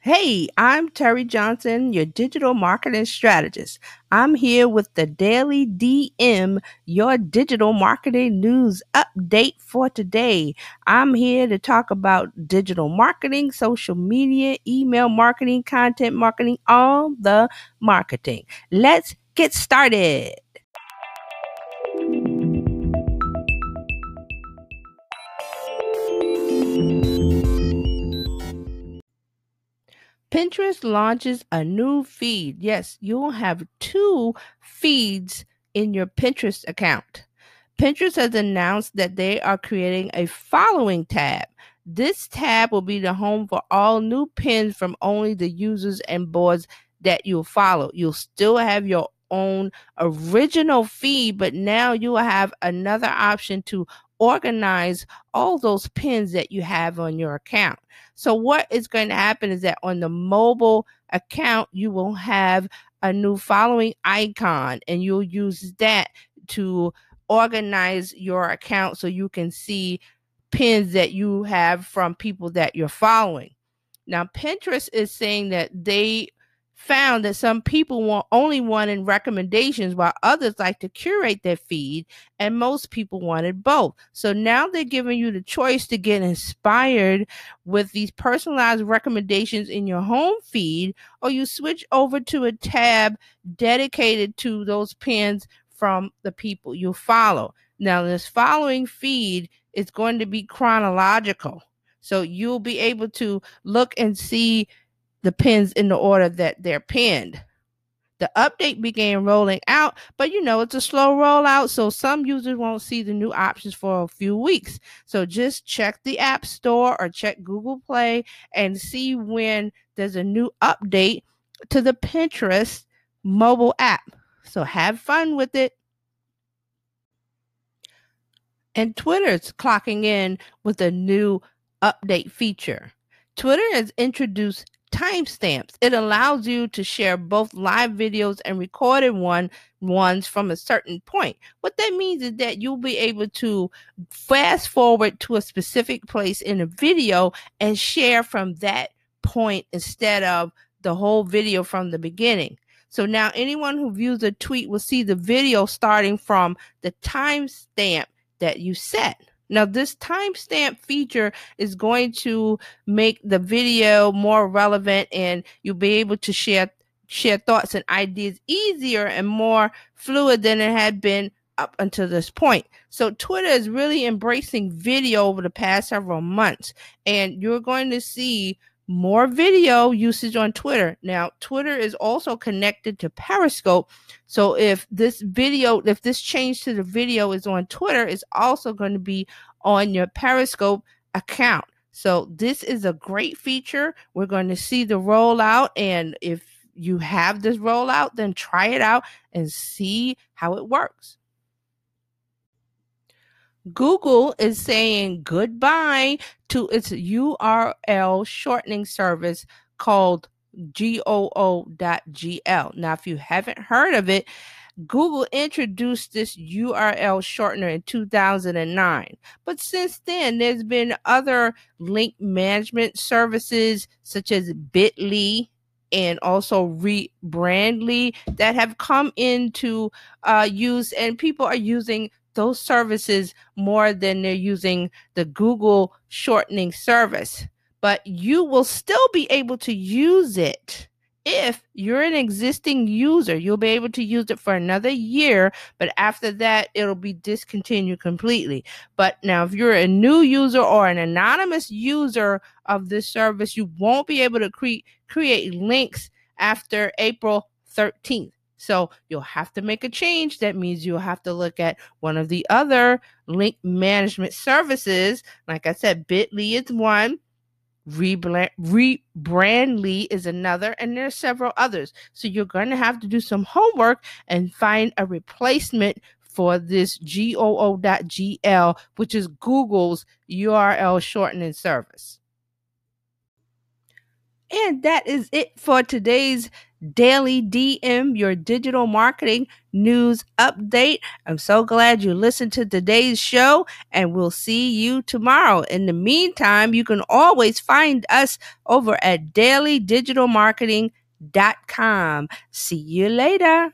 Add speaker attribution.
Speaker 1: Hey, I'm Terry Johnson, your digital marketing strategist. I'm here with the Daily DM, your digital marketing news update for today. I'm here to talk about digital marketing, social media, email marketing, content marketing, all the marketing. Let's get started. Pinterest launches a new feed. Yes, you'll have two feeds in your Pinterest account. Pinterest has announced that they are creating a following tab. This tab will be the home for all new pins from only the users and boards that you'll follow. You'll still have your own original feed, but now you will have another option to organize all those pins that you have on your account. So, what is going to happen is that on the mobile account, you will have a new following icon, and you'll use that to organize your account so you can see pins that you have from people that you're following. Now, Pinterest is saying that they found that some people want only wanted recommendations while others like to curate their feed and most people wanted both. So now they're giving you the choice to get inspired with these personalized recommendations in your home feed or you switch over to a tab dedicated to those pins from the people you follow. Now this following feed is going to be chronological so you'll be able to look and see the pins in the order that they're pinned. The update began rolling out, but you know, it's a slow rollout, so some users won't see the new options for a few weeks. So just check the App Store or check Google Play and see when there's a new update to the Pinterest mobile app. So have fun with it. And Twitter's clocking in with a new update feature. Twitter has introduced timestamps. It allows you to share both live videos and recorded one ones from a certain point. What that means is that you'll be able to fast forward to a specific place in a video and share from that point instead of the whole video from the beginning. So now anyone who views a tweet will see the video starting from the timestamp that you set. Now, this timestamp feature is going to make the video more relevant and you'll be able to share share thoughts and ideas easier and more fluid than it had been up until this point. So Twitter is really embracing video over the past several months and you're going to see more video usage on Twitter. Now, Twitter is also connected to Periscope. So if this video, if this change to the video is on Twitter, it's also going to be on your Periscope account. So this is a great feature. We're going to see the rollout and if you have this rollout, then try it out and see how it works. Google is saying goodbye to its URL shortening service called GOO.GL. Now, if you haven't heard of it, Google introduced this URL shortener in 2009. But since then, there's been other link management services such as Bitly and also Rebrandly that have come into uh, use, and people are using those services more than they're using the Google shortening service. But you will still be able to use it if you're an existing user, you'll be able to use it for another year, but after that, it'll be discontinued completely. But now, if you're a new user or an anonymous user of this service, you won't be able to cre- create links after April 13th. So you'll have to make a change. That means you'll have to look at one of the other link management services. Like I said, Bitly is one. Rebrandly is another, and there's several others. So you're going to have to do some homework and find a replacement for this GOO.GL, which is Google's URL shortening service. And that is it for today's Daily DM, your digital marketing news update. I'm so glad you listened to today's show, and we'll see you tomorrow. In the meantime, you can always find us over at dailydigitalmarketing.com. See you later.